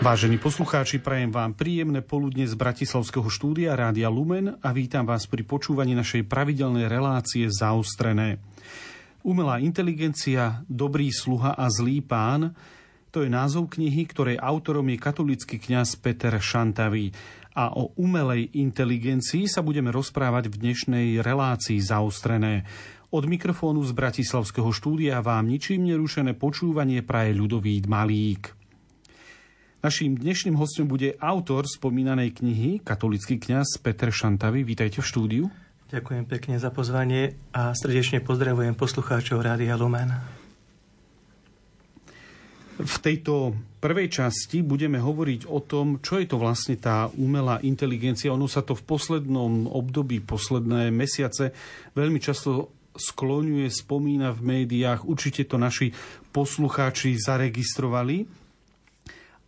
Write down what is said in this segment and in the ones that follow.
Vážení poslucháči, prajem vám príjemné poludne z Bratislavského štúdia Rádia Lumen a vítam vás pri počúvaní našej pravidelnej relácie Zaostrené. Umelá inteligencia, dobrý sluha a zlý pán to je názov knihy, ktorej autorom je katolický kňaz Peter Šantavý. A o umelej inteligencii sa budeme rozprávať v dnešnej relácii Zaostrené. Od mikrofónu z Bratislavského štúdia vám ničím nerušené počúvanie praje ľudový Malík. Naším dnešným hostom bude autor spomínanej knihy, katolický kňaz Peter Šantavy. Vítajte v štúdiu. Ďakujem pekne za pozvanie a srdečne pozdravujem poslucháčov Rádia Lumen. V tejto prvej časti budeme hovoriť o tom, čo je to vlastne tá umelá inteligencia. Ono sa to v poslednom období, posledné mesiace veľmi často skloňuje, spomína v médiách. Určite to naši poslucháči zaregistrovali.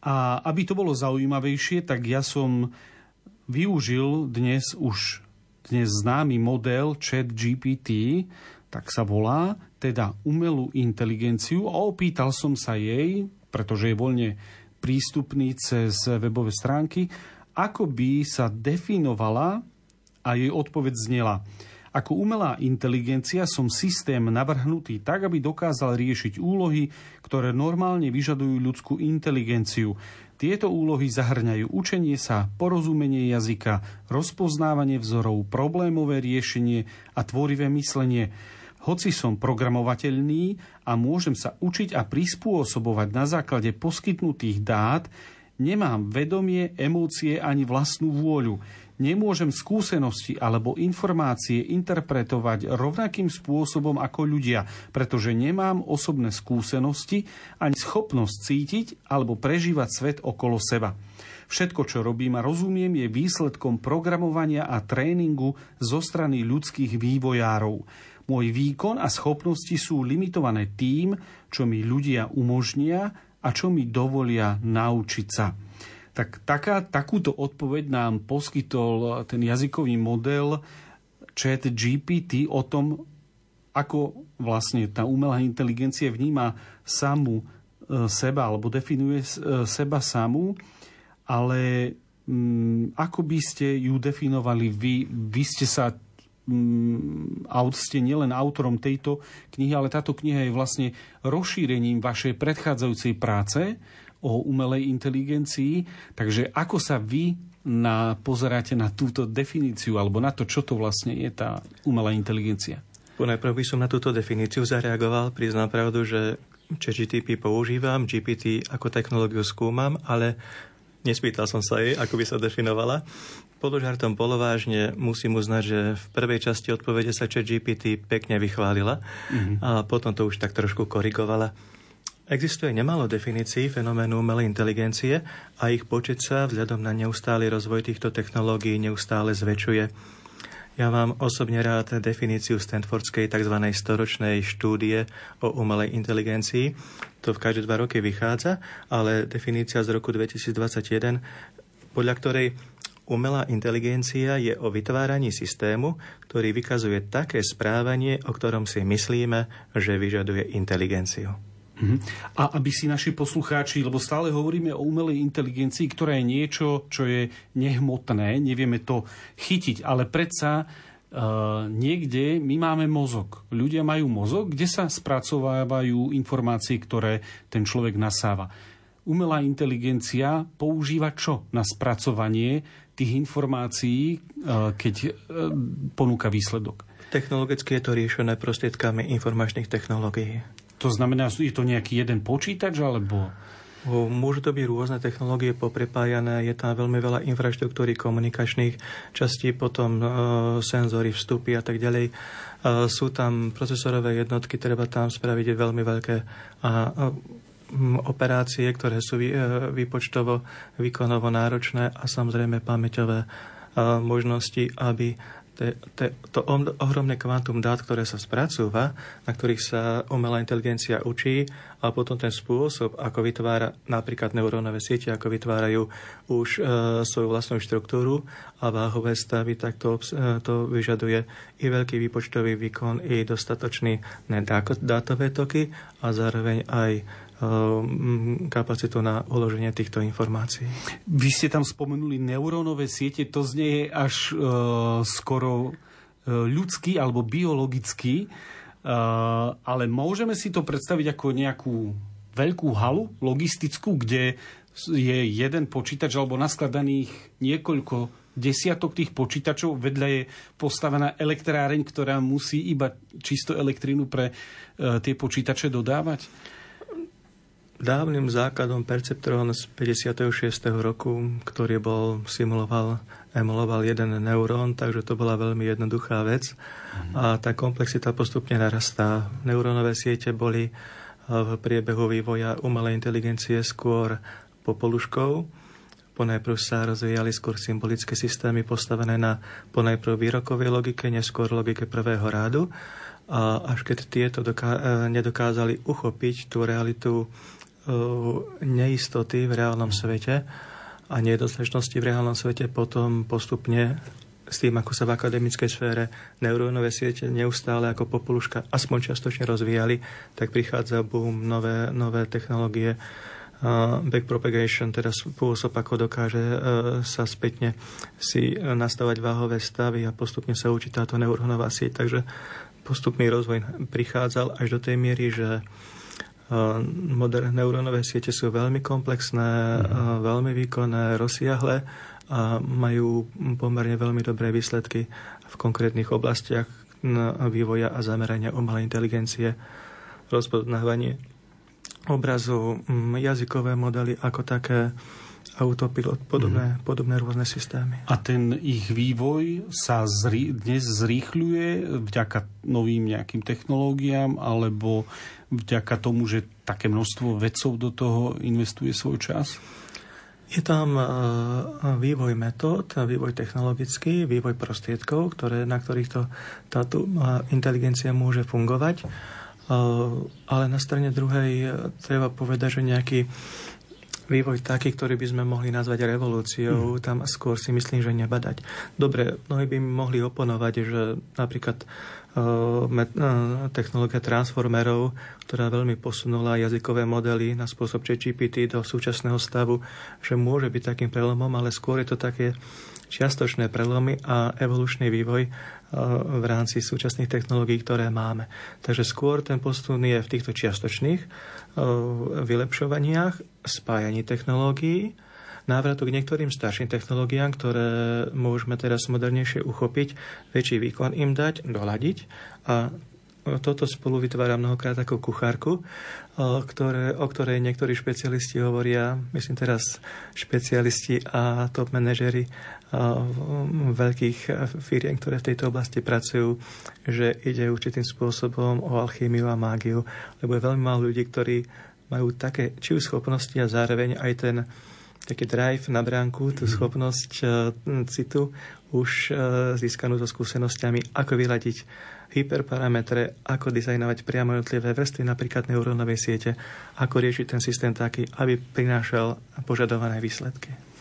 A aby to bolo zaujímavejšie, tak ja som využil dnes už dnes známy model Chat GPT, tak sa volá, teda umelú inteligenciu a opýtal som sa jej, pretože je voľne prístupný cez webové stránky, ako by sa definovala a jej odpoveď znela. Ako umelá inteligencia som systém navrhnutý tak, aby dokázal riešiť úlohy, ktoré normálne vyžadujú ľudskú inteligenciu. Tieto úlohy zahrňajú učenie sa, porozumenie jazyka, rozpoznávanie vzorov, problémové riešenie a tvorivé myslenie. Hoci som programovateľný a môžem sa učiť a prispôsobovať na základe poskytnutých dát, nemám vedomie, emócie ani vlastnú vôľu nemôžem skúsenosti alebo informácie interpretovať rovnakým spôsobom ako ľudia, pretože nemám osobné skúsenosti ani schopnosť cítiť alebo prežívať svet okolo seba. Všetko, čo robím a rozumiem, je výsledkom programovania a tréningu zo strany ľudských vývojárov. Môj výkon a schopnosti sú limitované tým, čo mi ľudia umožnia a čo mi dovolia naučiť sa. Tak taká, takúto odpoveď nám poskytol ten jazykový model chat GPT o tom, ako vlastne tá umelá inteligencia vníma samú e, seba alebo definuje e, seba samú, ale m, mm, ako by ste ju definovali vy? Vy ste sa mm, ste nielen autorom tejto knihy, ale táto kniha je vlastne rozšírením vašej predchádzajúcej práce o umelej inteligencii. Takže ako sa vy na, pozeráte na túto definíciu alebo na to, čo to vlastne je tá umelá inteligencia? Najprv by som na túto definíciu zareagoval. Priznám pravdu, že GTP používam, GPT ako technológiu skúmam, ale nespýtal som sa jej, ako by sa definovala. Položartom polovážne musím uznať, že v prvej časti odpovede sa GPT pekne vychválila mm-hmm. a potom to už tak trošku korigovala. Existuje nemálo definícií fenoménu umelej inteligencie a ich počet sa vzhľadom na neustály rozvoj týchto technológií neustále zväčšuje. Ja mám osobne rád definíciu Stanfordskej tzv. storočnej štúdie o umelej inteligencii. To v každé dva roky vychádza, ale definícia z roku 2021, podľa ktorej umelá inteligencia je o vytváraní systému, ktorý vykazuje také správanie, o ktorom si myslíme, že vyžaduje inteligenciu. Mhm. A aby si naši poslucháči, lebo stále hovoríme o umelej inteligencii, ktorá je niečo, čo je nehmotné, nevieme to chytiť, ale predsa Uh, niekde my máme mozog. Ľudia majú mozog, kde sa spracovávajú informácie, ktoré ten človek nasáva. Umelá inteligencia používa čo na spracovanie tých informácií, uh, keď uh, ponúka výsledok? Technologicky je to riešené prostriedkami informačných technológií. To znamená, je to nejaký jeden počítač, alebo... Môžu to byť rôzne technológie poprepájané, je tam veľmi veľa infraštruktúry komunikačných častí, potom e, senzory, vstupy a tak ďalej. E, sú tam procesorové jednotky, treba tam spraviť veľmi veľké a, a, operácie, ktoré sú vý, e, výpočtovo, výkonovo náročné a samozrejme pamäťové e, možnosti, aby te, te, to ohromné kvantum dát, ktoré sa spracúva, na ktorých sa umelá inteligencia učí a potom ten spôsob, ako vytvára napríklad neurónové siete, ako vytvárajú už e, svoju vlastnú štruktúru a váhové stavy, tak to, e, to vyžaduje i veľký výpočtový výkon, i dostatočný dátové toky a zároveň aj kapacitu na uloženie týchto informácií. Vy ste tam spomenuli neurónové siete, to znie až uh, skoro uh, ľudský alebo biologický, uh, ale môžeme si to predstaviť ako nejakú veľkú halu logistickú, kde je jeden počítač alebo naskladaných niekoľko desiatok tých počítačov, vedľa je postavená elektráreň, ktorá musí iba čisto elektrínu pre e, tie počítače dodávať? Dávnym základom Perceptron z 56. roku, ktorý bol, simuloval, emuloval jeden neurón, takže to bola veľmi jednoduchá vec. Mm. A tá komplexita postupne narastá. Neurónové siete boli e, v priebehu vývoja umelej inteligencie skôr popoluškou, Ponajprv sa rozvíjali skôr symbolické systémy postavené na ponajprv výrokovej logike, neskôr logike prvého rádu. A až keď tieto doká- e, nedokázali uchopiť tú realitu neistoty v reálnom svete a nedostatečnosti v reálnom svete, potom postupne s tým, ako sa v akademickej sfére neurónové siete neustále ako popoluška aspoň čiastočne rozvíjali, tak prichádza boom, nové, nové technológie, backpropagation, teda spôsob, ako dokáže e, sa spätne si nastavať váhové stavy a postupne sa učí táto neurónová sieť. Takže postupný rozvoj prichádzal až do tej miery, že e, moderné neurónové siete sú veľmi komplexné, mm. veľmi výkonné, rozsiahle a majú pomerne veľmi dobré výsledky v konkrétnych oblastiach vývoja a zamerania umelej inteligencie, rozpoznávanie obrazu, jazykové modely ako také autopilot, podobné, mm. podobné rôzne systémy. A ten ich vývoj sa zri, dnes zrýchľuje vďaka novým nejakým technológiám alebo vďaka tomu, že také množstvo vedcov do toho investuje svoj čas? Je tam vývoj metód, vývoj technologický, vývoj prostriedkov, ktoré, na ktorých to, táto inteligencia môže fungovať. Ale na strane druhej e, treba povedať, že nejaký vývoj taký, ktorý by sme mohli nazvať revolúciou, mm. tam skôr si myslím, že nebadať. Dobre, mnohí by mohli oponovať, že napríklad uh, uh, technológia transformerov, ktorá veľmi posunula jazykové modely na spôsob GPT do súčasného stavu, že môže byť takým prelomom, ale skôr je to také čiastočné prelomy a evolučný vývoj v rámci súčasných technológií, ktoré máme. Takže skôr ten posun je v týchto čiastočných vylepšovaniach, spájaní technológií, návratu k niektorým starším technológiám, ktoré môžeme teraz modernejšie uchopiť, väčší výkon im dať, doľadiť a toto spolu vytvára mnohokrát ako kuchárku, ktoré, o ktorej niektorí špecialisti hovoria, myslím teraz špecialisti a top manažery veľkých firiem, ktoré v tejto oblasti pracujú, že ide určitým spôsobom o alchýmiu a mágiu, lebo je veľmi málo ľudí, ktorí majú také či už schopnosti a zároveň aj ten taký drive na bránku, tú mhm. schopnosť citu už získanú so skúsenosťami, ako vyladiť hyperparametre, ako dizajnovať priamo jednotlivé vrstvy napríklad neurónovej siete, ako riešiť ten systém taký, aby prinášal požadované výsledky.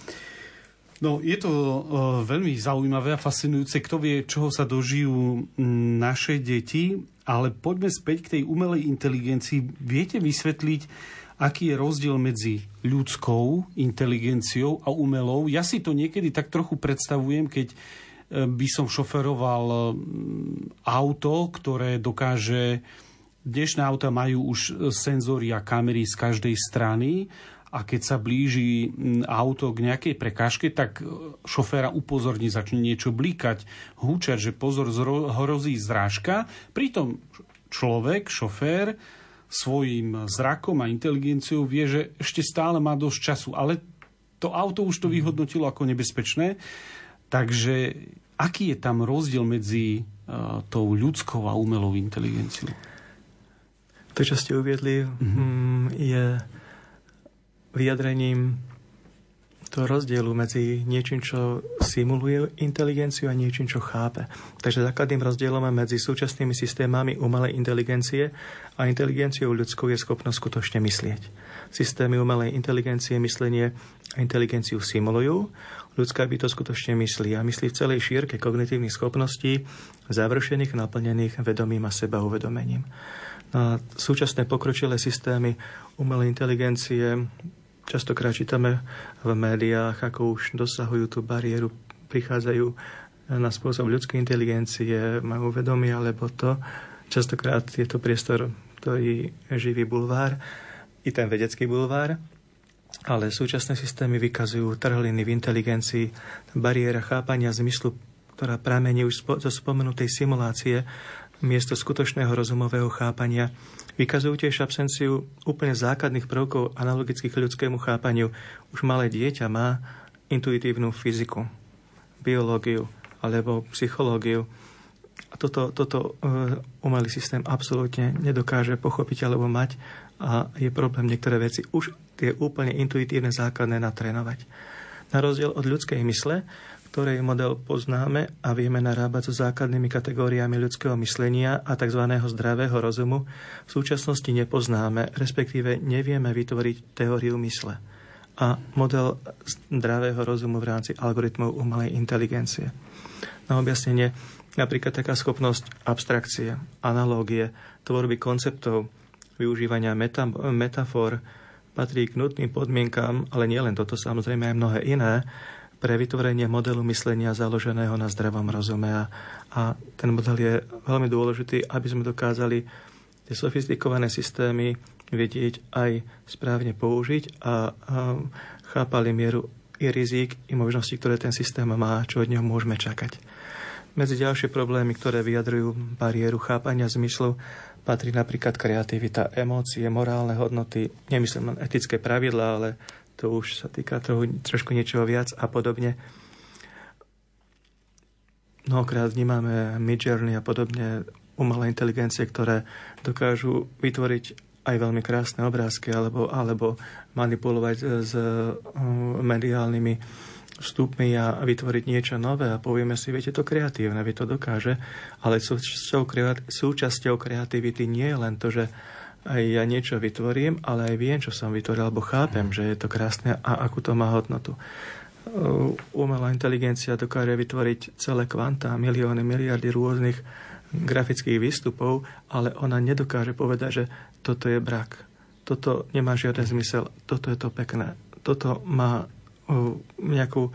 No, je to uh, veľmi zaujímavé a fascinujúce. Kto vie, čoho sa dožijú naše deti, ale poďme späť k tej umelej inteligencii. Viete vysvetliť, aký je rozdiel medzi ľudskou inteligenciou a umelou? Ja si to niekedy tak trochu predstavujem, keď e, by som šoferoval auto, ktoré dokáže... Dnešné auta majú už senzory a kamery z každej strany a keď sa blíži auto k nejakej prekážke, tak e, šoféra upozorní, začne niečo blíkať, húčať, že pozor, hrozí zrážka. Pritom človek, šofér, svojim zrakom a inteligenciou vie, že ešte stále má dosť času, ale to auto už to mhm. vyhodnotilo ako nebezpečné. Takže aký je tam rozdiel medzi uh, tou ľudskou a umelou inteligenciou? To, čo ste uviedli, mm-hmm. je vyjadrením toho rozdielu medzi niečím, čo simuluje inteligenciu a niečím, čo chápe. Takže základným rozdielom medzi súčasnými systémami umelej inteligencie a inteligenciou ľudskou je schopnosť skutočne myslieť. Systémy umelej inteligencie myslenie a inteligenciu simulujú, ľudská to skutočne myslí a myslí v celej šírke kognitívnych schopností, završených, naplnených vedomím a seba uvedomením. Na súčasné pokročilé systémy umelej inteligencie častokrát čítame v médiách, ako už dosahujú tú bariéru, prichádzajú na spôsob ľudskej inteligencie, majú vedomie alebo to. Častokrát je to priestor, ktorý živý bulvár, i ten vedecký bulvár, ale súčasné systémy vykazujú trhliny v inteligencii, bariéra chápania zmyslu, ktorá pramení už zo spomenutej simulácie, miesto skutočného rozumového chápania, vykazujú tiež absenciu úplne základných prvkov analogických ľudskému chápaniu. Už malé dieťa má intuitívnu fyziku, biológiu alebo psychológiu. A toto, toto uh, umelý systém absolútne nedokáže pochopiť alebo mať a je problém niektoré veci už tie úplne intuitívne základné natrénovať. Na rozdiel od ľudskej mysle, ktorej model poznáme a vieme narábať so základnými kategóriami ľudského myslenia a tzv. zdravého rozumu, v súčasnosti nepoznáme, respektíve nevieme vytvoriť teóriu mysle a model zdravého rozumu v rámci algoritmov umelej inteligencie. Na objasnenie napríklad taká schopnosť abstrakcie, analógie, tvorby konceptov, využívania meta, metafor patrí k nutným podmienkám, ale nielen toto, samozrejme aj mnohé iné, pre vytvorenie modelu myslenia založeného na zdravom rozume. A, a ten model je veľmi dôležitý, aby sme dokázali tie sofistikované systémy vedieť aj správne použiť a, a chápali mieru i rizik, i možnosti, ktoré ten systém má, čo od neho môžeme čakať. Medzi ďalšie problémy, ktoré vyjadrujú bariéru chápania zmyslu, patrí napríklad kreativita, emócie, morálne hodnoty, nemyslím len etické pravidlá, ale to už sa týka toho trošku niečoho viac a podobne. Mnohokrát vnímame Midjourney a podobne umelé inteligencie, ktoré dokážu vytvoriť aj veľmi krásne obrázky alebo, alebo manipulovať s uh, mediálnymi vstupmi a vytvoriť niečo nové a povieme si, viete, to kreatívne, vy to dokáže, ale súčasťou, súčasťou kreativity nie je len to, že aj ja niečo vytvorím, ale aj viem, čo som vytvoril, alebo chápem, že je to krásne a akú to má hodnotu. Umelá inteligencia dokáže vytvoriť celé kvanta, milióny, miliardy rôznych grafických výstupov, ale ona nedokáže povedať, že toto je brak. Toto nemá žiaden zmysel, toto je to pekné. Toto má nejakú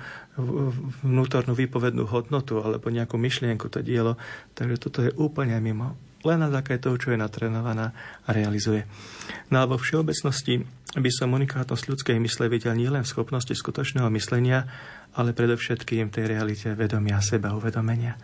vnútornú výpovednú hodnotu alebo nejakú myšlienku to dielo. Takže toto je úplne mimo len na základe toho, čo je natrenovaná a realizuje. No alebo v všeobecnosti by som unikátnosť ľudskej mysle videl nielen v schopnosti skutočného myslenia, ale predovšetkým tej realite vedomia seba uvedomenia.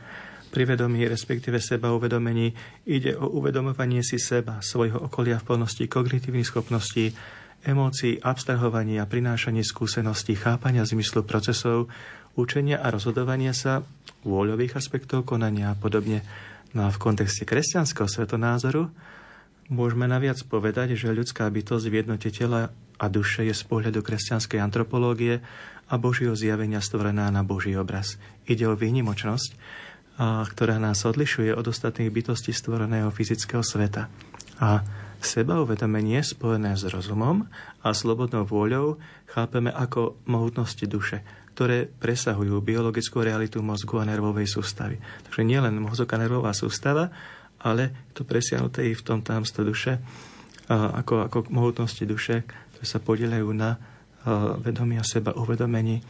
Pri vedomí, respektíve seba uvedomení, ide o uvedomovanie si seba, svojho okolia v plnosti kognitívnych schopností, emócií, abstrahovania a prinášanie skúseností, chápania zmyslu procesov, učenia a rozhodovania sa, vôľových aspektov konania a podobne. No a v kontexte kresťanského svetonázoru môžeme naviac povedať, že ľudská bytosť v jednote tela a duše je z pohľadu kresťanskej antropológie a Božieho zjavenia stvorená na Boží obraz. Ide o výnimočnosť, a, ktorá nás odlišuje od ostatných bytostí stvoreného fyzického sveta. A sebauvedomenie spojené s rozumom a slobodnou vôľou chápeme ako mohutnosti duše, ktoré presahujú biologickú realitu mozgu a nervovej sústavy. Takže nielen mozog a nervová sústava, ale to presiahnuté i v tom támstve duše, ako, ako mohutnosti duše, ktoré sa podielajú na vedomí a seba uvedomení.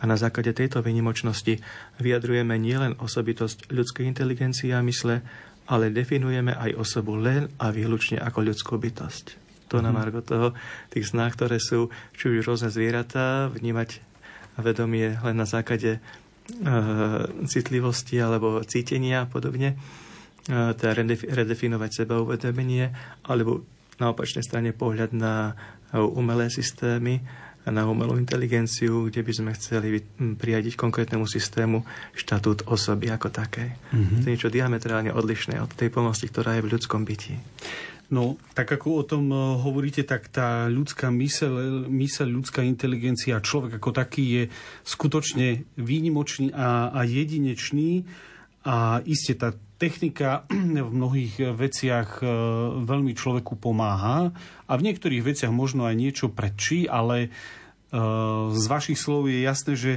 A na základe tejto vynimočnosti vyjadrujeme nielen osobitosť ľudskej inteligencie a mysle, ale definujeme aj osobu len a výlučne ako ľudskú bytosť. To na mhm. margo toho, tých snách, ktoré sú či už rôzne zvieratá, vnímať vedomie len na základe e, citlivosti alebo cítenia a podobne, e, teda redefinovať seba uvedomenie, alebo na opačnej strane pohľad na umelé systémy, na umelú inteligenciu, kde by sme chceli prijadiť konkrétnemu systému štatút osoby ako také. Mm-hmm. To je niečo diametrálne odlišné od tej plnosti, ktorá je v ľudskom byti. No, tak ako o tom eh, hovoríte, tak tá ľudská mysel, mysel ľudská inteligencia, človek ako taký je skutočne výnimočný a, a jedinečný. A iste tá technika v mnohých veciach eh, veľmi človeku pomáha. A v niektorých veciach možno aj niečo prečí, ale z vašich slov je jasné, že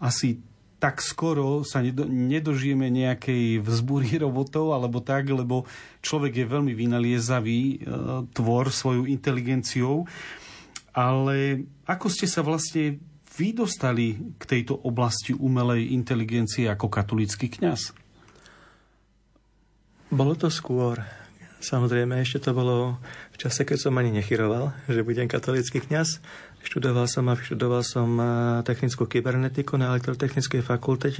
asi tak skoro sa nedožijeme nejakej vzbúry robotov alebo tak, lebo človek je veľmi vynaliezavý e, tvor svojou inteligenciou. Ale ako ste sa vlastne vy dostali k tejto oblasti umelej inteligencie ako katolický kňaz? Bolo to skôr. Samozrejme, ešte to bolo v čase, keď som ani nechyroval, že budem katolický kňaz. Študoval som a vyštudoval som eh, technickú kybernetiku na elektrotechnickej fakulte.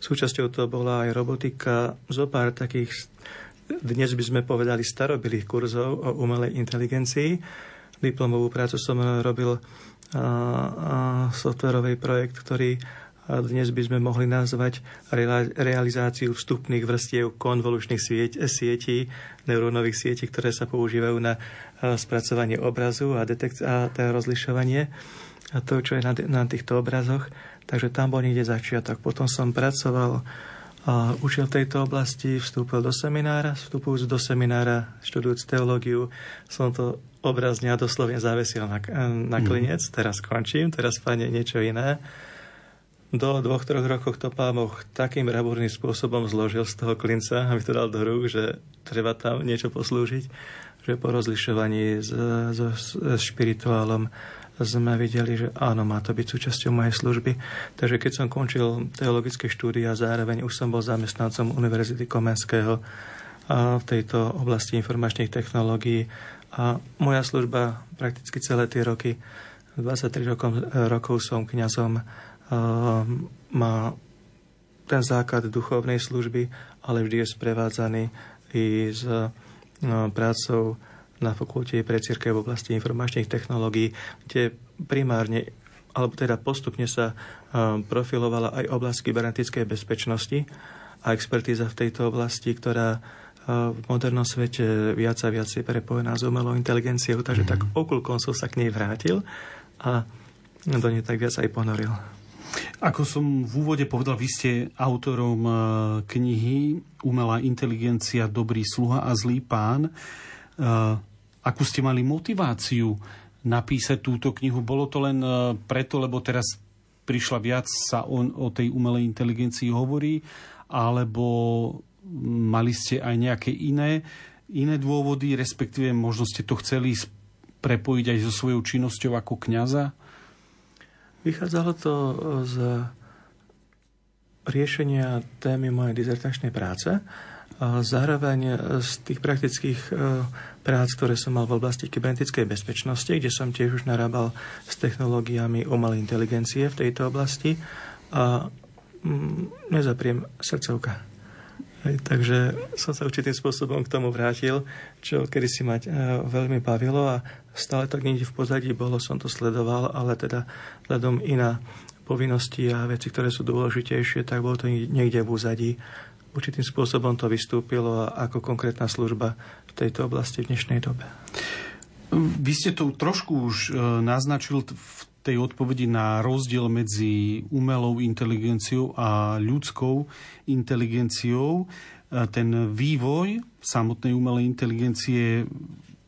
Súčasťou to bola aj robotika, zo pár takých, dnes by sme povedali, starobilých kurzov o umelej inteligencii. Diplomovú prácu som robil a, a softwarový projekt, ktorý dnes by sme mohli nazvať realizáciu vstupných vrstiev konvolučných sietí, neurónových sietí, ktoré sa používajú na spracovanie obrazu a, detekt- a rozlišovanie a to, čo je na, na týchto obrazoch. Takže tam bol niekde začiatok. Potom som pracoval a učil tejto oblasti, vstúpil do seminára, vstupujúc do seminára, študujúc teológiu, som to obrazne a doslovne zavesil na, na mhm. klinec. Mm. Teraz končím, teraz pane niečo iné do dvoch, troch rokov to pán Boh takým rabúrnym spôsobom zložil z toho klinca, aby to dal do rúk, že treba tam niečo poslúžiť, že po rozlišovaní s, s, špirituálom sme videli, že áno, má to byť súčasťou mojej služby. Takže keď som končil teologické štúdia, zároveň už som bol zamestnancom Univerzity Komenského a v tejto oblasti informačných technológií. A moja služba prakticky celé tie roky, 23 rokov, rokov som kňazom má ten základ duchovnej služby, ale vždy je sprevádzaný i e, prácou na fakulte pre církev v oblasti informačných technológií, kde primárne alebo teda postupne sa e, profilovala aj oblasť kybernetickej bezpečnosti a expertíza v tejto oblasti, ktorá e, v modernom svete viac a viac je prepojená s umelou inteligenciou, takže mm-hmm. tak okulkom som sa k nej vrátil a do nej tak viac aj ponoril. Ako som v úvode povedal, vy ste autorom e, knihy Umelá inteligencia, dobrý sluha a zlý pán. E, akú ste mali motiváciu napísať túto knihu? Bolo to len e, preto, lebo teraz prišla viac sa o, o tej umelej inteligencii hovorí, alebo mali ste aj nejaké iné, iné dôvody, respektíve možno ste to chceli prepojiť aj so svojou činnosťou ako kňaza? Vychádzalo to z riešenia témy mojej dizertačnej práce a zároveň z tých praktických e, prác, ktoré som mal v oblasti kybernetickej bezpečnosti, kde som tiež už narábal s technológiami umelej inteligencie v tejto oblasti a mm, nezapriem srdcovka. Hej, takže som sa určitým spôsobom k tomu vrátil, čo kedy si mať e, veľmi bavilo a stále tak niekde v pozadí bolo, som to sledoval, ale teda vzhľadom iná povinnosti a veci, ktoré sú dôležitejšie, tak bolo to niekde v úzadí. Určitým spôsobom to vystúpilo ako konkrétna služba v tejto oblasti v dnešnej dobe. Vy ste to trošku už e, naznačil v tej odpovedi na rozdiel medzi umelou inteligenciou a ľudskou inteligenciou. E, ten vývoj samotnej umelej inteligencie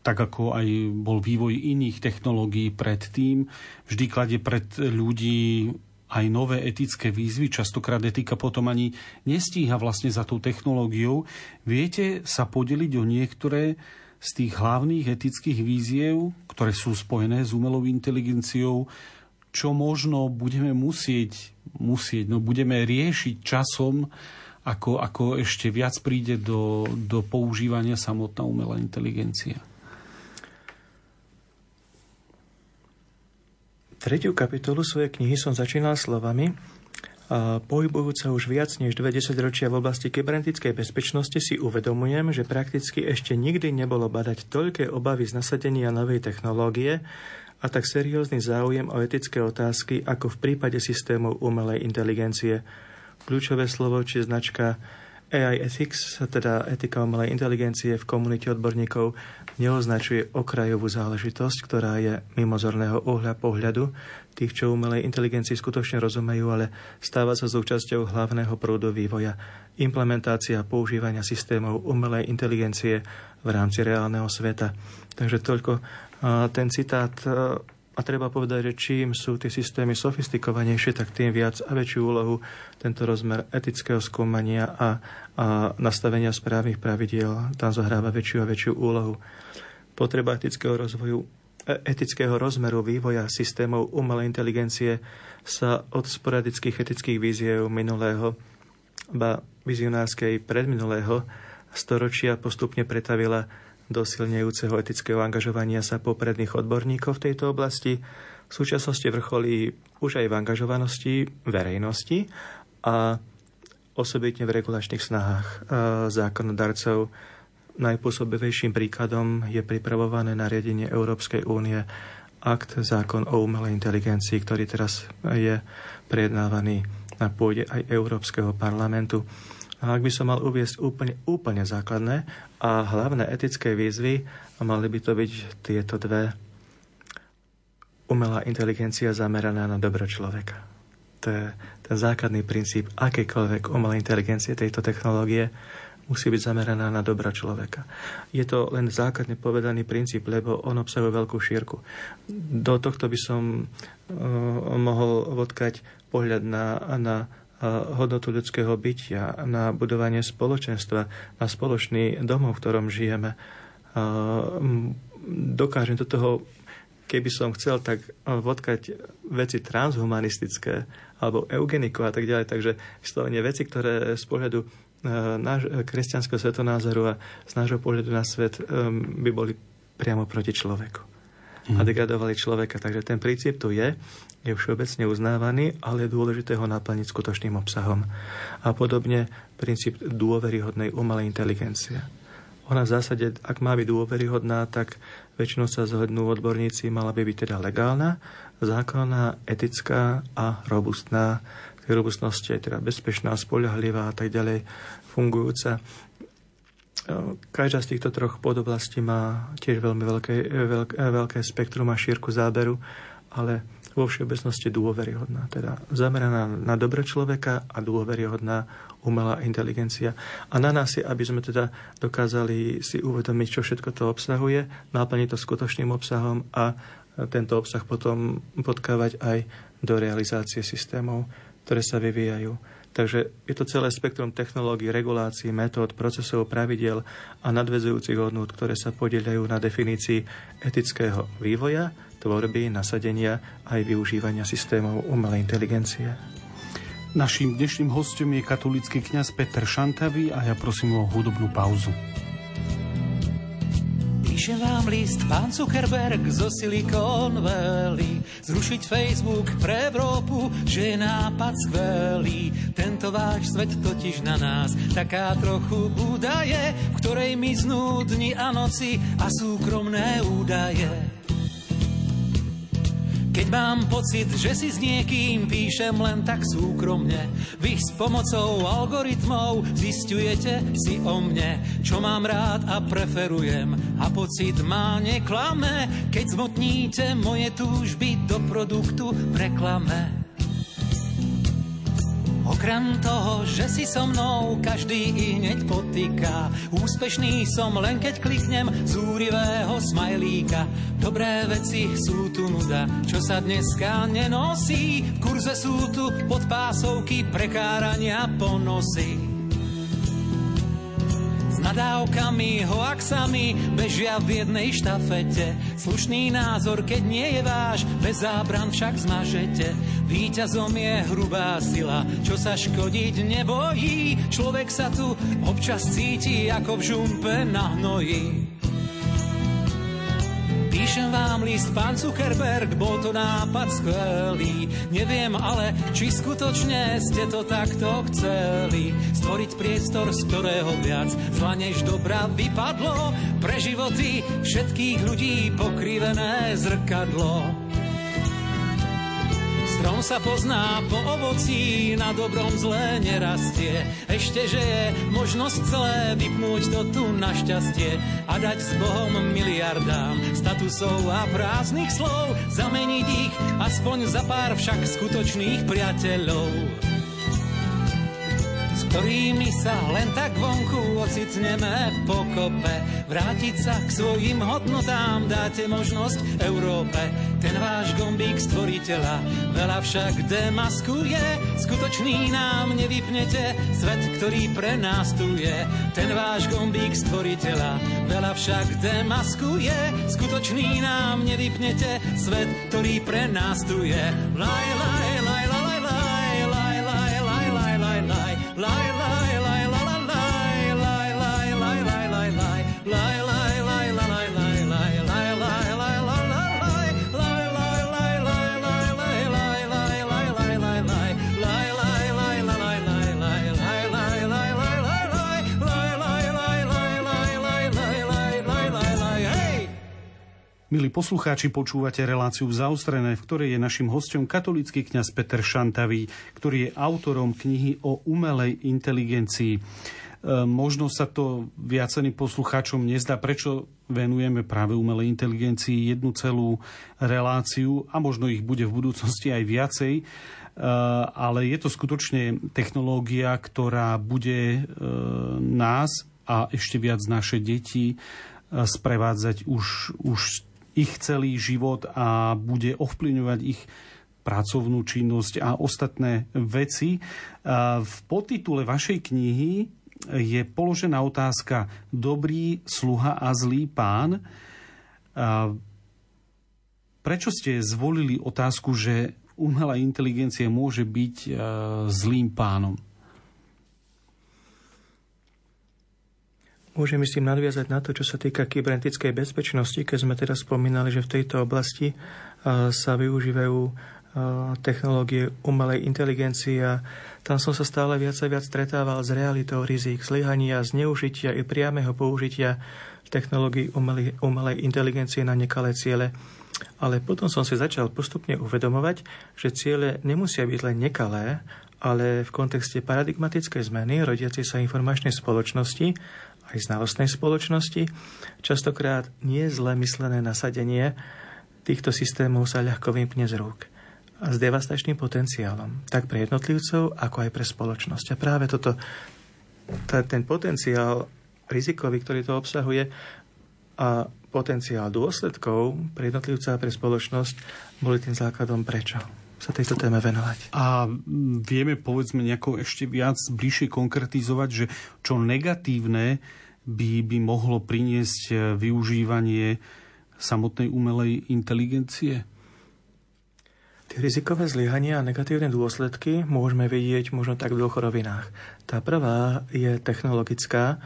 tak ako aj bol vývoj iných technológií predtým, vždy kladie pred ľudí aj nové etické výzvy. Častokrát etika potom ani nestíha vlastne za tou technológiou. Viete sa podeliť o niektoré z tých hlavných etických víziev, ktoré sú spojené s umelou inteligenciou, čo možno budeme musieť, musieť no budeme riešiť časom, ako, ako ešte viac príde do, do používania samotná umelá inteligencia. Tretiu kapitolu svojej knihy som začínal slovami Pohybujúca už viac než 20 ročia v oblasti kybernetickej bezpečnosti si uvedomujem, že prakticky ešte nikdy nebolo badať toľké obavy z nasadenia novej technológie a tak seriózny záujem o etické otázky ako v prípade systémov umelej inteligencie. Kľúčové slovo či značka AI ethics, teda etika umelej inteligencie v komunite odborníkov, neoznačuje okrajovú záležitosť, ktorá je mimozorného uhľa pohľadu tých, čo umelej inteligencii skutočne rozumejú, ale stáva sa súčasťou hlavného prúdu vývoja. Implementácia používania systémov umelej inteligencie v rámci reálneho sveta. Takže toľko ten citát A treba povedať, že čím sú tie systémy sofistikovanejšie, tak tým viac a väčšiu úlohu tento rozmer etického skúmania a, a nastavenia správnych pravidiel tam zohráva väčšiu a väčšiu úlohu. Potreba etického rozvoju etického rozmeru vývoja systémov umelej inteligencie sa od sporadických etických víziev minulého, ba vizionárskej predminulého storočia postupne pretavila do silnejúceho etického angažovania sa popredných odborníkov v tejto oblasti. V súčasnosti vrcholí už aj v angažovanosti verejnosti a osobitne v regulačných snahách zákonodarcov. Najpôsobivejším príkladom je pripravované nariadenie Európskej únie akt zákon o umelej inteligencii, ktorý teraz je prejednávaný na pôde aj Európskeho parlamentu. A ak by som mal uviesť úplne, úplne základné a hlavné etické výzvy, mali by to byť tieto dve. Umelá inteligencia zameraná na dobro človeka. To je ten základný princíp akékoľvek umelej inteligencie tejto technológie musí byť zameraná na dobra človeka. Je to len základne povedaný princíp, lebo on obsahuje veľkú šírku. Do tohto by som uh, mohol vodkať pohľad na, na hodnotu ľudského bytia, na budovanie spoločenstva, na spoločný domov, v ktorom žijeme. Dokážem do toho, keby som chcel, tak vodkať veci transhumanistické alebo eugeniko a tak ďalej. Takže vyslovene veci, ktoré z pohľadu náš, kresťanského svetonázoru a z nášho pohľadu na svet by boli priamo proti človeku. A degradovali človeka. Takže ten princíp tu je je všeobecne uznávaný, ale je dôležité ho naplniť skutočným obsahom. A podobne princíp dôveryhodnej umelej inteligencie. Ona v zásade, ak má byť dôveryhodná, tak väčšinou sa zhodnú odborníci, mala by byť teda legálna, zákonná, etická a robustná. V robustnosti teda bezpečná, spoľahlivá a tak ďalej fungujúca. Každá z týchto troch podoblastí má tiež veľmi veľké, veľké, veľké spektrum a šírku záberu, ale vo všeobecnosti dôveryhodná. Teda zameraná na dobro človeka a dôveryhodná umelá inteligencia. A na nás je, aby sme teda dokázali si uvedomiť, čo všetko to obsahuje, naplniť to skutočným obsahom a tento obsah potom podkávať aj do realizácie systémov, ktoré sa vyvíjajú. Takže je to celé spektrum technológií, regulácií, metód, procesov, pravidel a nadvezujúcich hodnôt, ktoré sa podieľajú na definícii etického vývoja, tvorby, nasadenia aj využívania systémov umelej inteligencie. Naším dnešným hostom je katolický kňaz Peter Šantavý a ja prosím o hudobnú pauzu. Píše vám list pán Zuckerberg zo Silicon Valley. Zrušiť Facebook pre Európu, že je nápad skvelý. Tento váš svet totiž na nás taká trochu údaje V ktorej miznú dni a noci a súkromné údaje keď mám pocit, že si s niekým píšem len tak súkromne, vy s pomocou algoritmov zistujete si o mne, čo mám rád a preferujem a pocit má neklame, keď zmotníte moje túžby do produktu v reklame. Okrem toho, že si so mnou každý i hneď potýka. Úspešný som len keď kliknem z úrivého smajlíka. Dobré veci sú tu nuda, čo sa dneska nenosí. V kurze sú tu podpásovky prekárania ponosy nadávkami, hoaxami bežia v jednej štafete. Slušný názor, keď nie je váš, bez zábran však zmažete. Výťazom je hrubá sila, čo sa škodiť nebojí. Človek sa tu občas cíti ako v žumpe na hnoji. Píšem vám list, pán Zuckerberg, bol to nápad skvelý. Neviem ale, či skutočne ste to takto chceli. Stvoriť priestor, z ktorého viac zla než dobra vypadlo. Pre životy všetkých ľudí pokrivené zrkadlo. Strom sa pozná po ovocí, na dobrom zlé nerastie. Ešte, že je možnosť celé vypnúť to tu na šťastie a dať s Bohom miliardám statusov a prázdnych slov, zameniť ich aspoň za pár však skutočných priateľov ktorými sa len tak vonku ocitneme po kope. Vrátiť sa k svojim hodnotám dáte možnosť Európe. Ten váš gombík stvoriteľa veľa však demaskuje. Skutočný nám nevypnete svet, ktorý pre nás tu je. Ten váš gombík stvoriteľa veľa však demaskuje. Skutočný nám nevypnete svet, ktorý pre nás tu je. Laj, laj, Milí poslucháči, počúvate reláciu v zaostrené, v ktorej je našim hostom katolický kňaz Peter Šantavý, ktorý je autorom knihy o umelej inteligencii. E, možno sa to viaceným poslucháčom nezdá, prečo venujeme práve umelej inteligencii jednu celú reláciu a možno ich bude v budúcnosti aj viacej e, ale je to skutočne technológia, ktorá bude e, nás a ešte viac naše deti sprevádzať už, už ich celý život a bude ovplyvňovať ich pracovnú činnosť a ostatné veci. V podtitule vašej knihy je položená otázka Dobrý sluha a zlý pán. Prečo ste zvolili otázku, že umelá inteligencia môže byť zlým pánom? Môžem tým nadviazať na to, čo sa týka kybernetickej bezpečnosti, keď sme teraz spomínali, že v tejto oblasti sa využívajú technológie umelej inteligencie a tam som sa stále viac a viac stretával s realitou rizik, zlyhania, zneužitia i priameho použitia technológií umelej, umelej inteligencie na nekalé ciele. Ale potom som si začal postupne uvedomovať, že ciele nemusia byť len nekalé, ale v kontexte paradigmatickej zmeny rodiacej sa informačnej spoločnosti aj znalostnej spoločnosti, častokrát nie zle myslené nasadenie týchto systémov sa ľahko vymkne z rúk a s devastačným potenciálom, tak pre jednotlivcov, ako aj pre spoločnosť. A práve toto, ten potenciál rizikový, ktorý to obsahuje a potenciál dôsledkov pre jednotlivca a pre spoločnosť boli tým základom prečo sa tejto téme venovať. A vieme, povedzme, nejako ešte viac bližšie konkretizovať, že čo negatívne by, by mohlo priniesť e, využívanie samotnej umelej inteligencie? Tie rizikové zlyhania a negatívne dôsledky môžeme vidieť možno tak v dvoch rovinách. Tá prvá je technologická,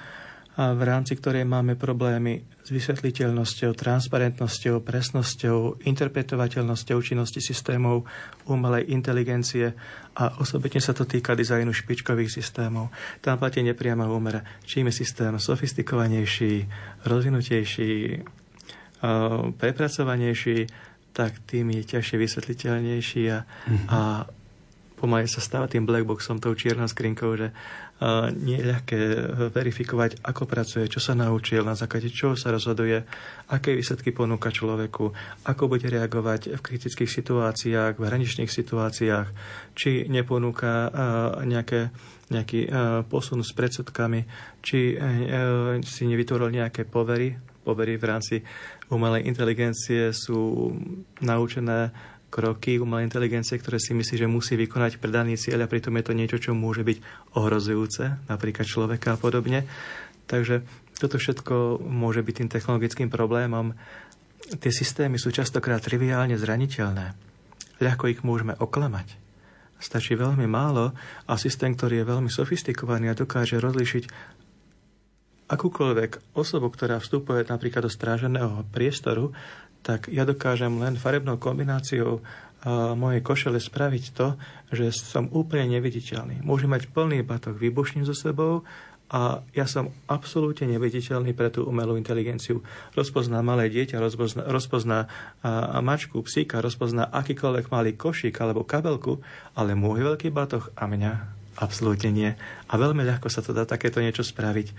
v rámci ktorej máme problémy s vysvetliteľnosťou, transparentnosťou, presnosťou, interpretovateľnosťou činnosti systémov umelej inteligencie a osobitne sa to týka dizajnu špičkových systémov. Tam platí nepriama úmera. Čím je systém sofistikovanejší, rozvinutejší, prepracovanejší, tak tým je ťažšie vysvetliteľnejší a, mm-hmm. a pomaly sa stáva tým blackboxom, tou čiernou skrinkou, že nie je ľahké verifikovať, ako pracuje, čo sa naučil, na základe čoho sa rozhoduje, aké výsledky ponúka človeku, ako bude reagovať v kritických situáciách, v hraničných situáciách, či neponúka nejaké, nejaký posun s predsudkami, či e, si nevytvoril nejaké povery. Povery v rámci umelej inteligencie sú naučené kroky umelej inteligencie, ktoré si myslí, že musí vykonať pre daný cieľ a pritom je to niečo, čo môže byť ohrozujúce, napríklad človeka a podobne. Takže toto všetko môže byť tým technologickým problémom. Tie systémy sú častokrát triviálne zraniteľné. Ľahko ich môžeme oklamať. Stačí veľmi málo a systém, ktorý je veľmi sofistikovaný a dokáže rozlišiť akúkoľvek osobu, ktorá vstupuje napríklad do stráženého priestoru, tak ja dokážem len farebnou kombináciou mojej košele spraviť to, že som úplne neviditeľný. Môžem mať plný batok výbušnín so sebou a ja som absolútne neviditeľný pre tú umelú inteligenciu. Rozpozná malé dieťa, rozpozná, rozpozná a mačku, psíka, rozpozná akýkoľvek malý košík alebo kabelku, ale môj veľký batoh a mňa absolútne nie. A veľmi ľahko sa to dá takéto niečo spraviť.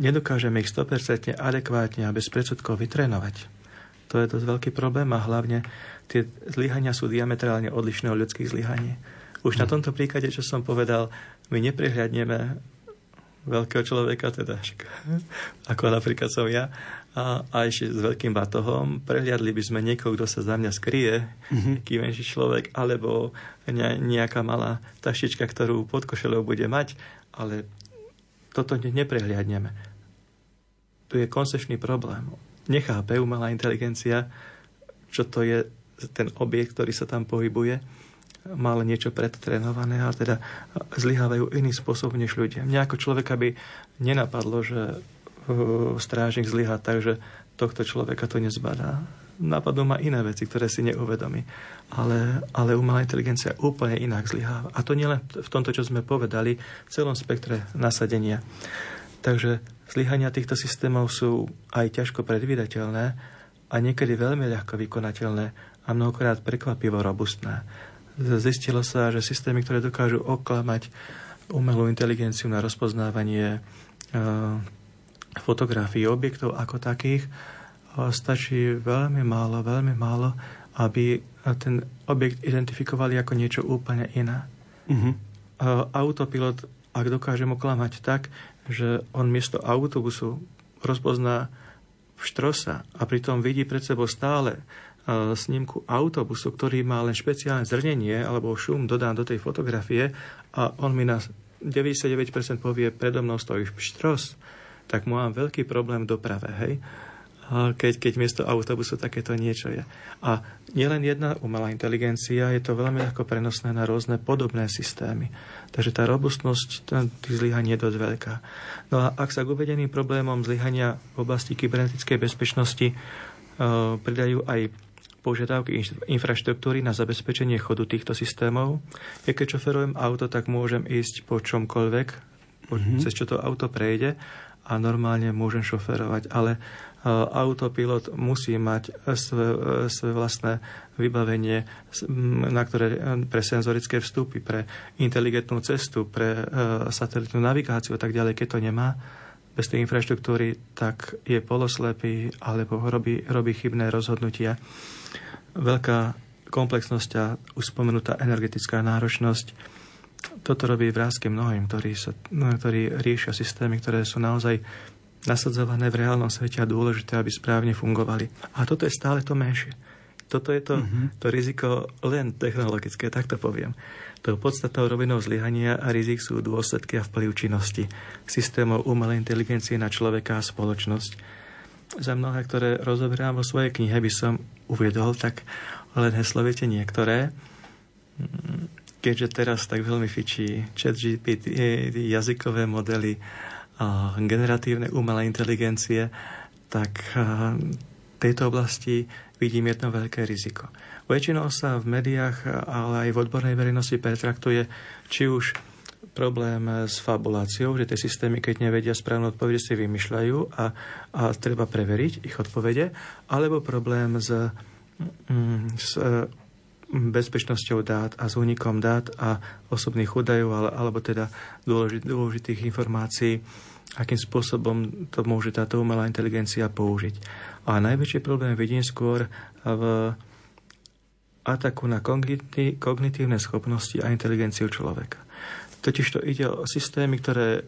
Nedokážeme ich 100% adekvátne a bez predsudkov vytrénovať. To je dosť veľký problém a hlavne tie zlyhania sú diametrálne odlišné od ľudských zlyhaní. Už na tomto príklade, čo som povedal, my neprehľadneme veľkého človeka, teda ako napríklad som ja, a, a ešte s veľkým batohom. Prehliadli by sme niekoho, kto sa za mňa skrie, mm-hmm. aký menší človek, alebo ne, nejaká malá taštička, ktorú pod košelou bude mať, ale toto neprehliadneme. Tu je koncepčný problém. Nechápe umelá inteligencia, čo to je ten objekt, ktorý sa tam pohybuje mal niečo predtrenované a teda zlyhávajú iný spôsob než ľudia. Mňa ako človeka by nenapadlo, že uh, strážnik zlyhá tak, že tohto človeka to nezbadá. Napadnú ma iné veci, ktoré si neuvedomí. Ale, ale umelá inteligencia úplne inak zlyháva. A to nielen v tomto, čo sme povedali, v celom spektre nasadenia. Takže zlyhania týchto systémov sú aj ťažko predvídateľné a niekedy veľmi ľahko vykonateľné a mnohokrát prekvapivo robustné zistilo sa, že systémy, ktoré dokážu oklamať umelú inteligenciu na rozpoznávanie e, fotografií objektov ako takých, e, stačí veľmi málo, veľmi málo, aby ten objekt identifikovali ako niečo úplne iné. Uh-huh. Autopilot, ak dokážem oklamať tak, že on miesto autobusu rozpozná štrosa a pritom vidí pred sebou stále snímku autobusu, ktorý má len špeciálne zrnenie alebo šum dodán do tej fotografie a on mi na 99% povie, predo mnou stojí štros, tak mám veľký problém v doprave, hej? Keď, keď miesto autobusu takéto niečo je. A nielen jedna umelá inteligencia, je to veľmi ľahko prenosné na rôzne podobné systémy. Takže tá robustnosť tých zlyhaní je dosť veľká. No a ak sa k uvedeným problémom zlyhania v oblasti kybernetickej bezpečnosti uh, pridajú aj požiadavky infraštruktúry na zabezpečenie chodu týchto systémov. Ja keď šoferujem auto, tak môžem ísť po čomkoľvek, po, mm-hmm. cez čo to auto prejde a normálne môžem šoferovať, ale autopilot musí mať svoje, svoje vlastné vybavenie na ktoré, pre senzorické vstupy, pre inteligentnú cestu, pre uh, satelitnú navigáciu a tak ďalej. Keď to nemá, bez tej infraštruktúry, tak je poloslepý alebo robí, robí chybné rozhodnutia veľká komplexnosť a už spomenutá energetická náročnosť. Toto robí vrázky mnohým, ktorí, sa, no, ktorí riešia systémy, ktoré sú naozaj nasadzované v reálnom svete a dôležité, aby správne fungovali. A toto je stále to menšie. Toto je to, mm-hmm. to riziko len technologické, tak to poviem. To podstatnou rovinou zlyhania a rizik sú dôsledky a vplyv činnosti systémov umelej inteligencie na človeka a spoločnosť za mnohé, ktoré rozoberám vo svojej knihe, by som uviedol, tak len heslovite niektoré. Keďže teraz tak veľmi fičí chat GPT, jazykové modely, generatívne umelé inteligencie, tak v tejto oblasti vidím jedno veľké riziko. Väčšinou sa v médiách, ale aj v odbornej verejnosti pretraktuje, či už problém s fabuláciou, že tie systémy, keď nevedia správnu odpovede, si vymýšľajú a, a treba preveriť ich odpovede, alebo problém s, mm, s mm, bezpečnosťou dát a s únikom dát a osobných údajov, ale, alebo teda dôležit, dôležitých informácií, akým spôsobom to môže táto umelá inteligencia použiť. A najväčší problém vidím skôr v ataku na kognitívne schopnosti a inteligenciu človeka. Totiž to ide o systémy, ktoré e,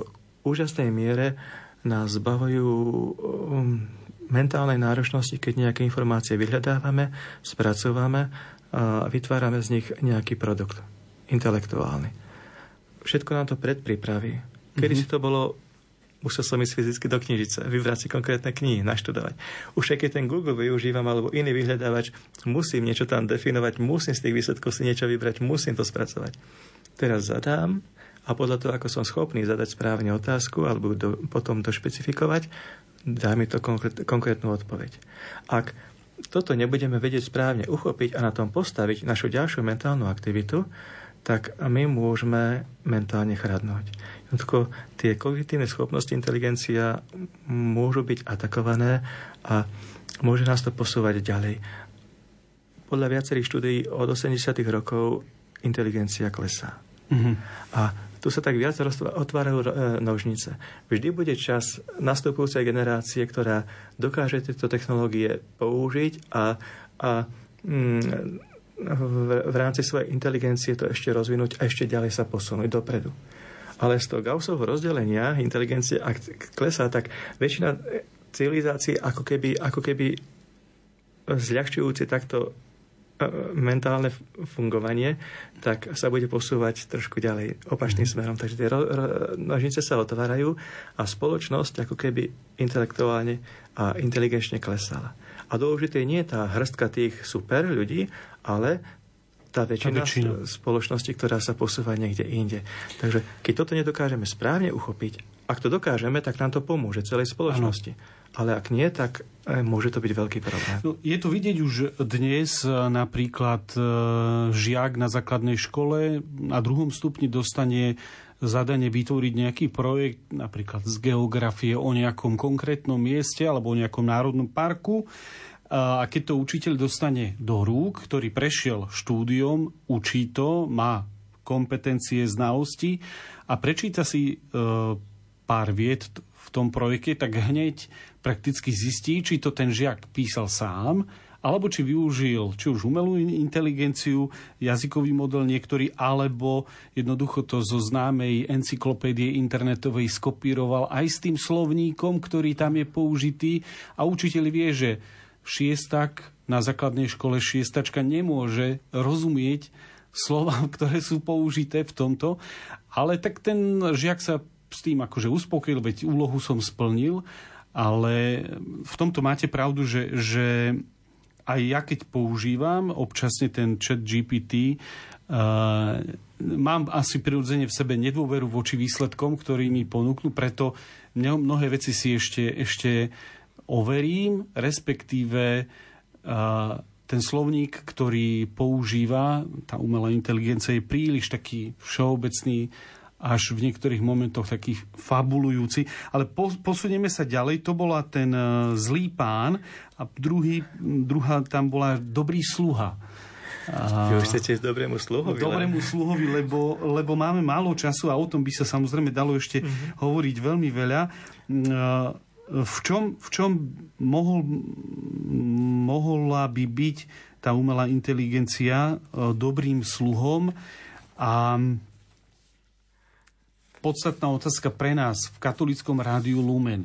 v úžasnej miere nás zbavujú um, mentálnej náročnosti, keď nejaké informácie vyhľadávame, spracovávame a vytvárame z nich nejaký produkt intelektuálny. Všetko nám to predpripraví. Kedy mm-hmm. si to bolo musel som ísť fyzicky do knižice, vybrať si konkrétne knihy, naštudovať. Už aj keď ten Google využívam alebo iný vyhľadávač, musím niečo tam definovať, musím z tých výsledkov si niečo vybrať, musím to spracovať teraz zadám a podľa toho, ako som schopný zadať správne otázku alebo do, potom to špecifikovať, dá mi to konkrét, konkrétnu odpoveď. Ak toto nebudeme vedieť správne uchopiť a na tom postaviť našu ďalšiu mentálnu aktivitu, tak my môžeme mentálne chradnúť. Jednoducho, tie kognitívne schopnosti inteligencia môžu byť atakované a môže nás to posúvať ďalej. Podľa viacerých štúdií od 80. rokov inteligencia klesá. Mm-hmm. A tu sa tak viac otvárajú e, nožnice. Vždy bude čas nastupujúcej generácie, ktorá dokáže tieto technológie použiť a, a mm, v, v rámci svojej inteligencie to ešte rozvinúť a ešte ďalej sa posunúť dopredu. Ale z toho Gaussovho rozdelenia inteligencie, ak klesá, tak väčšina civilizácií ako keby, ako keby zľahčujúci takto mentálne fungovanie, tak sa bude posúvať trošku ďalej opačným mm. smerom. Takže tie ro- ro- nožnice sa otvárajú a spoločnosť ako keby intelektuálne a inteligenčne klesala. A dôležité nie je tá hrstka tých super ľudí, ale tá väčšina, väčšina spoločnosti, ktorá sa posúva niekde inde. Takže keď toto nedokážeme správne uchopiť, ak to dokážeme, tak nám to pomôže celej spoločnosti. Ano ale ak nie, tak e, môže to byť veľký problém. No, je to vidieť už dnes, e, napríklad e, žiak na základnej škole na druhom stupni dostane zadanie vytvoriť nejaký projekt, napríklad z geografie o nejakom konkrétnom mieste alebo o nejakom národnom parku. A keď to učiteľ dostane do rúk, ktorý prešiel štúdiom, učí to, má kompetencie, znalosti a prečíta si pár vied v tom projekte, tak hneď prakticky zistí, či to ten žiak písal sám, alebo či využil či už umelú inteligenciu, jazykový model niektorý, alebo jednoducho to zo známej encyklopédie internetovej skopíroval aj s tým slovníkom, ktorý tam je použitý. A učiteľ vie, že šiestak na základnej škole šiestačka nemôže rozumieť slova, ktoré sú použité v tomto, ale tak ten žiak sa s tým akože uspokojil, veď úlohu som splnil ale v tomto máte pravdu, že, že aj ja keď používam občasne ten chat GPT, uh, mám asi prirodzene v sebe nedôveru voči výsledkom, ktorí mi ponúknú, preto mnohé veci si ešte, ešte overím, respektíve uh, ten slovník, ktorý používa tá umelá inteligencia je príliš taký všeobecný až v niektorých momentoch taký fabulujúci. Ale po, posunieme sa ďalej. To bola ten uh, zlý pán a druhý, druhá tam bola dobrý sluha. Vy už chcete ísť dobrému sluhovi? Dobrému sluhovi, lebo, lebo máme málo času a o tom by sa samozrejme dalo ešte uh-huh. hovoriť veľmi veľa. Uh, v čom, v čom mohol, mohla by byť tá umelá inteligencia uh, dobrým sluhom a podstatná otázka pre nás v katolickom rádiu Lumen.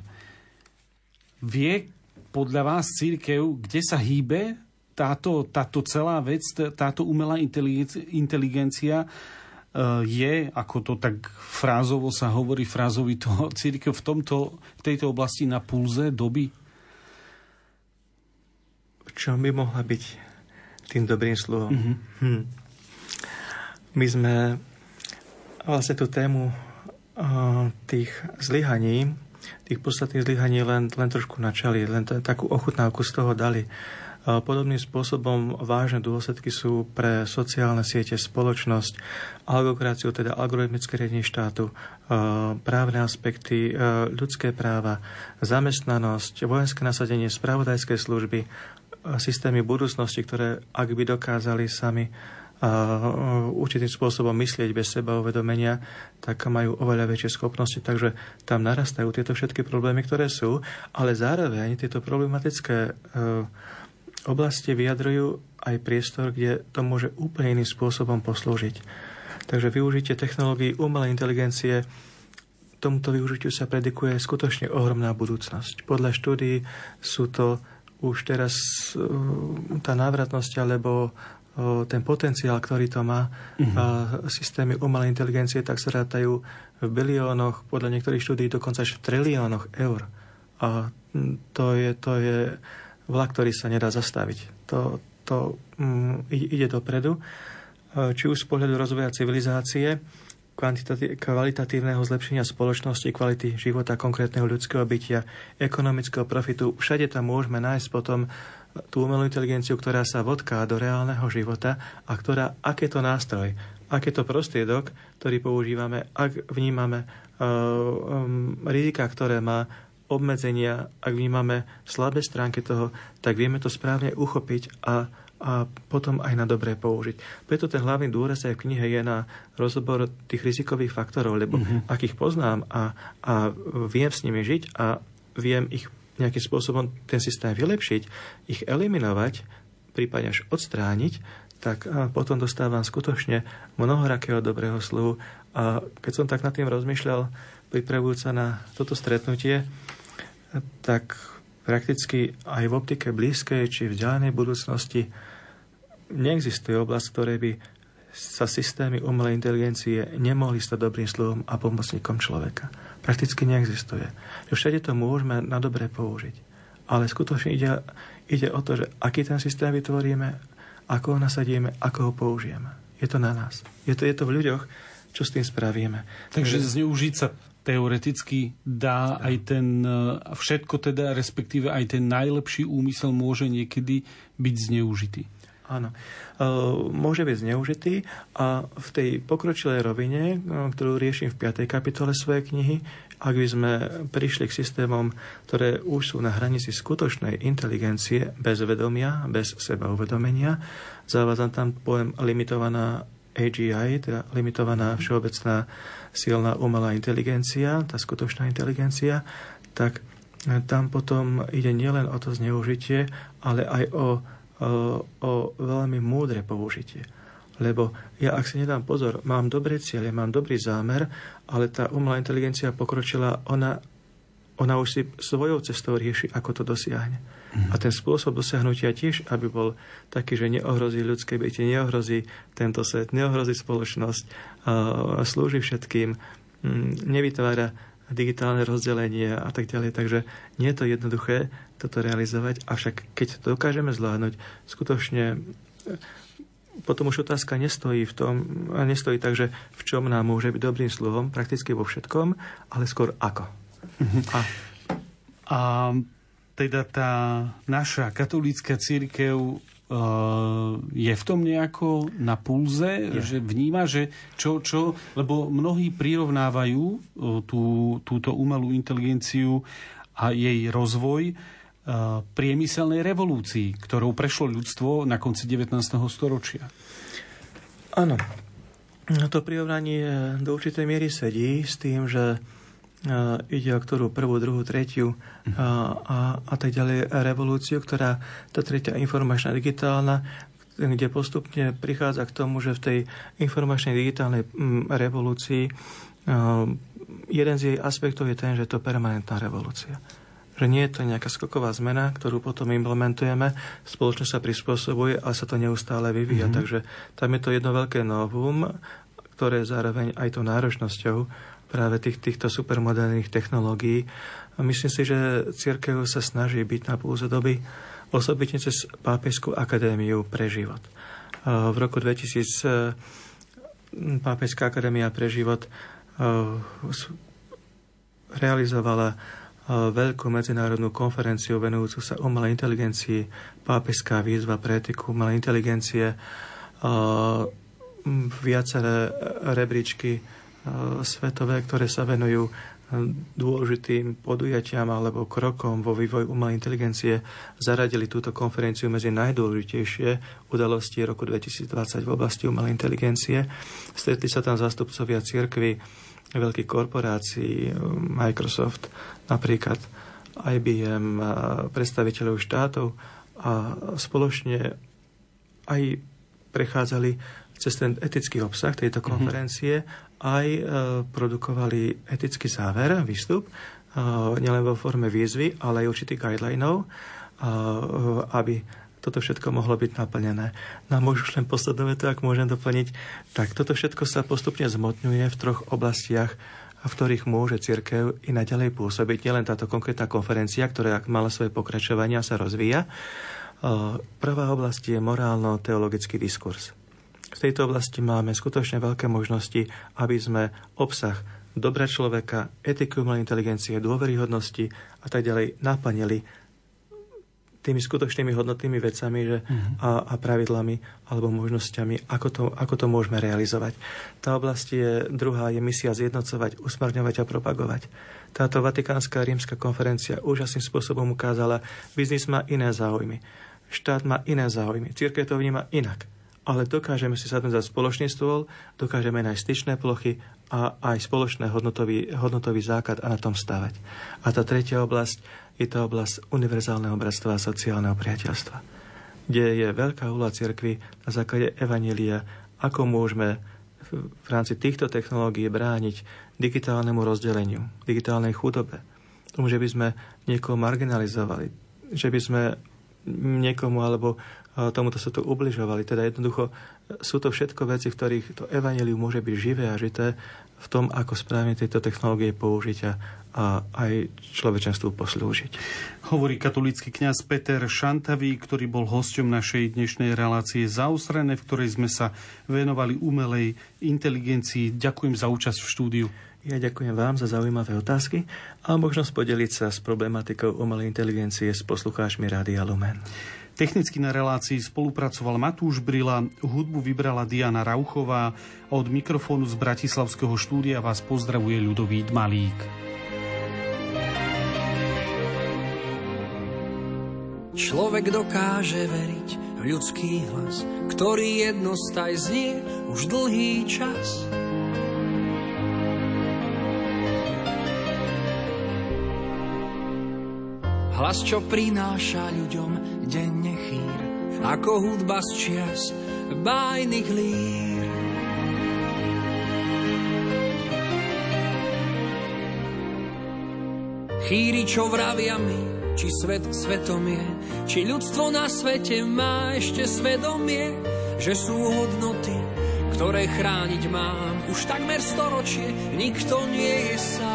Vie podľa vás církev, kde sa hýbe táto, táto celá vec, táto umelá inteligencia, e, je, ako to tak frázovo sa hovorí, frázovito, církev v, tomto, v tejto oblasti na pulze doby? Čo by mohla byť tým dobrým slovom? Mm-hmm. Hm. My sme vlastne tú tému tých zlyhaní, tých podstatných zlyhaní len, len trošku načali, len t- takú ochutnávku z toho dali. Podobným spôsobom vážne dôsledky sú pre sociálne siete, spoločnosť, algokraciu, teda algoritmické riadenie štátu, právne aspekty, ľudské práva, zamestnanosť, vojenské nasadenie, spravodajské služby, systémy budúcnosti, ktoré ak by dokázali sami určitým spôsobom myslieť bez seba uvedomenia, tak majú oveľa väčšie schopnosti, takže tam narastajú tieto všetky problémy, ktoré sú, ale zároveň tieto problematické e, oblasti vyjadrujú aj priestor, kde to môže úplne iným spôsobom poslúžiť. Takže využitie technológií umelej inteligencie tomuto využitiu sa predikuje skutočne ohromná budúcnosť. Podľa štúdií sú to už teraz e, tá návratnosť alebo ten potenciál, ktorý to má, uh-huh. systémy umelej inteligencie, tak sa rátajú v biliónoch, podľa niektorých štúdí dokonca až v triliónoch eur. A to je, to je vlak, ktorý sa nedá zastaviť. To, to um, ide dopredu. Či už z pohľadu rozvoja civilizácie, kvalitatívneho zlepšenia spoločnosti, kvality života konkrétneho ľudského bytia, ekonomického profitu. Všade tam môžeme nájsť potom tú umelú inteligenciu, ktorá sa vodká do reálneho života a ktorá, aké to nástroj, aké to prostriedok, ktorý používame, ak vnímame um, rizika, ktoré má, obmedzenia, ak vnímame slabé stránky toho, tak vieme to správne uchopiť a, a potom aj na dobré použiť. Preto ten hlavný dôraz aj v knihe je na rozbor tých rizikových faktorov, lebo mm-hmm. ak ich poznám a, a viem s nimi žiť a viem ich nejakým spôsobom ten systém vylepšiť, ich eliminovať, prípadne až odstrániť, tak potom dostávam skutočne mnohorakého dobrého sluhu. A keď som tak nad tým rozmýšľal, pripravujúca na toto stretnutie, tak prakticky aj v optike blízkej či vzdialenej budúcnosti neexistuje oblasť, ktorej by sa systémy umelej inteligencie nemohli stať dobrým slovom a pomocníkom človeka. Prakticky neexistuje. Všade to môžeme na dobre použiť. Ale skutočne ide, ide o to, že aký ten systém vytvoríme, ako ho nasadíme, ako ho použijeme. Je to na nás. Je to, je to v ľuďoch, čo s tým spravíme. Takže zneužiť sa teoreticky dá aj ten, e, všetko teda, respektíve aj ten najlepší úmysel môže niekedy byť zneužitý. Áno. E, môže byť zneužitý a v tej pokročilej rovine, e, ktorú riešim v 5. kapitole svojej knihy, ak by sme prišli k systémom, ktoré už sú na hranici skutočnej inteligencie, bez vedomia, bez seba uvedomenia, zavádzam tam pojem limitovaná AGI, teda limitovaná všeobecná silná umelá inteligencia, tá skutočná inteligencia, tak tam potom ide nielen o to zneužitie, ale aj o, o, veľmi múdre použitie. Lebo ja, ak si nedám pozor, mám dobré cieľe, mám dobrý zámer, ale tá umelá inteligencia pokročila, ona, ona už si svojou cestou rieši, ako to dosiahne. Mm. A ten spôsob dosiahnutia tiež, aby bol taký, že neohrozí ľudské bytie, neohrozí tento svet, neohrozí spoločnosť, slúži všetkým, nevytvára digitálne rozdelenie a tak ďalej. Takže nie je to jednoduché toto realizovať, avšak keď to dokážeme zvládnuť, skutočne potom už otázka nestojí v tom, nestojí tak, že v čom nám môže byť dobrým slovom, prakticky vo všetkom, ale skôr ako. Mhm. A, a teda tá naša katolícka církev je v tom nejako na pulze, je. že vníma, že čo, čo, lebo mnohí prirovnávajú uh, tú, túto umelú inteligenciu a jej rozvoj uh, priemyselnej revolúcii, ktorou prešlo ľudstvo na konci 19. storočia. Áno. No to prirovnanie do určitej miery sedí s tým, že ide o ktorú prvú, druhú, tretiu a, a, a tak ďalej revolúciu, ktorá tá tretia informačná digitálna, kde postupne prichádza k tomu, že v tej informačnej digitálnej revolúcii jeden z jej aspektov je ten, že je to permanentná revolúcia. Že nie je to nejaká skoková zmena, ktorú potom implementujeme, spoločnosť sa prispôsobuje, ale sa to neustále vyvíja. Mm-hmm. Takže tam je to jedno veľké novum, ktoré zároveň aj tou náročnosťou práve tých, týchto supermoderných technológií. Myslím si, že církev sa snaží byť na púze doby, osobitne cez Pápežskú akadémiu pre život. V roku 2000 Pápežská akadémia pre život realizovala veľkú medzinárodnú konferenciu venujúcu sa umelej inteligencii, pápežská výzva pre etiku umelej inteligencie, viaceré rebríčky svetové, ktoré sa venujú dôležitým podujatiam alebo krokom vo vývoji umelej inteligencie zaradili túto konferenciu medzi najdôležitejšie udalosti roku 2020 v oblasti umelej inteligencie. Stretli sa tam zástupcovia cirkvy, veľkých korporácií, Microsoft, napríklad IBM, predstaviteľov štátov a spoločne aj prechádzali cez ten etický obsah tejto mhm. konferencie mm-hmm aj e, produkovali etický záver, výstup, e, nielen vo forme výzvy, ale aj určitých guidelinov, e, aby toto všetko mohlo byť naplnené. No a možno len poslednú vetu, ak môžem doplniť, tak toto všetko sa postupne zmotňuje v troch oblastiach, v ktorých môže cirkev i naďalej pôsobiť. Nielen táto konkrétna konferencia, ktorá mala svoje pokračovania sa rozvíja. Prvá oblasť je morálno-teologický diskurs. V tejto oblasti máme skutočne veľké možnosti, aby sme obsah dobra človeka, etiku umelej inteligencie, dôveryhodnosti a tak ďalej naplnili tými skutočnými hodnotnými vecami že, mm-hmm. a, a pravidlami alebo možnosťami, ako to, ako to môžeme realizovať. Tá oblasť je druhá, je misia zjednocovať, usmerňovať a propagovať. Táto Vatikánska rímska konferencia úžasným spôsobom ukázala, biznis má iné záujmy, štát má iné záujmy, církev to vníma inak ale dokážeme si sadnúť za spoločný stôl, dokážeme nájsť styčné plochy a aj spoločný hodnotový, hodnotový základ a na tom stavať. A tá tretia oblasť je to oblasť univerzálneho bratstva a sociálneho priateľstva. kde je veľká úloha cirkvi na základe Evanília, ako môžeme v rámci týchto technológií brániť digitálnemu rozdeleniu, digitálnej chudobe, tomu, že by sme niekoho marginalizovali, že by sme niekomu alebo tomuto sa to ubližovali. Teda jednoducho sú to všetko veci, v ktorých to evanelium môže byť živé a žité v tom, ako správne tieto technológie použiť a, a aj človečenstvu poslúžiť. Hovorí katolícky kňaz Peter Šantavý, ktorý bol hosťom našej dnešnej relácie zaostrené, v ktorej sme sa venovali umelej inteligencii. Ďakujem za účasť v štúdiu. Ja ďakujem vám za zaujímavé otázky a možnosť podeliť sa s problematikou umelej inteligencie s poslucháčmi Rádia Lumen. Technicky na relácii spolupracoval Matúš Brila, hudbu vybrala Diana Rauchová a od mikrofónu z Bratislavského štúdia vás pozdravuje ľudový Dmalík. Človek dokáže veriť v ľudský hlas, ktorý jednostaj znie už dlhý čas. Hlas, čo prináša ľuďom denne chýr, ako hudba z čias bájnych lír. Chýri, čo vravia mi, či svet svetom je, či ľudstvo na svete má ešte svedomie, že sú hodnoty, ktoré chrániť mám. Už takmer storočie nikto nie je sám.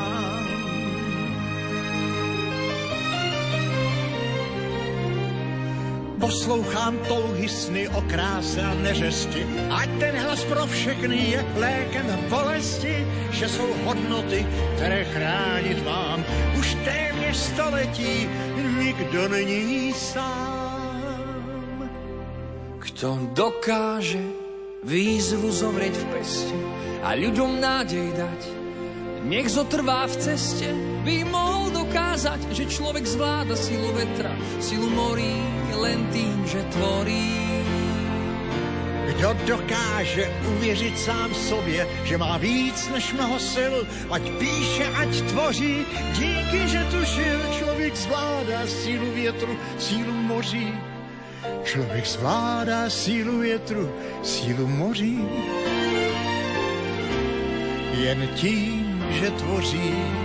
Poslouchám touhy sny o kráse a neřesti, ať ten hlas pro všechny je lékem bolesti, že jsou hodnoty, které chránit mám. Už téměř století nikdo není sám. Kto dokáže výzvu zovrieť v peste a ľuďom nádej dať, nech zotrvá v ceste, by mohol dokázať, že človek zvláda silu vetra, silu morí len tým, že tvorí. Kdo dokáže uvěřit sám sobě, že má víc než mnoho sil, ať píše, ať tvoří, díky, že tu žil, člověk zvládá sílu větru, sílu moří. Člověk zvládá sílu větru, sílu moří. Jen tím, že tvoří.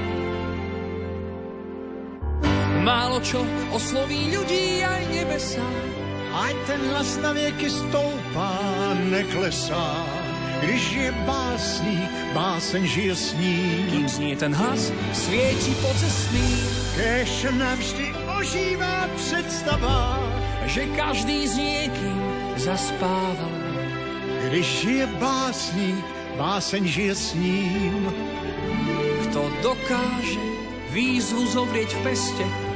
Málo čo osloví ľudí aj nebesá. Ať ten hlas na věky stoupá, neklesá. Když je básník, báseň žije s ním. Kým znie ten hlas, svieti po cestný. Kež navždy ožívá představa, že každý s niekým zaspáva. Když je básník, báseň žije s ním. Kto dokáže výzvu zovrieť v peste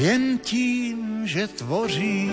Jen tím, že tvoří.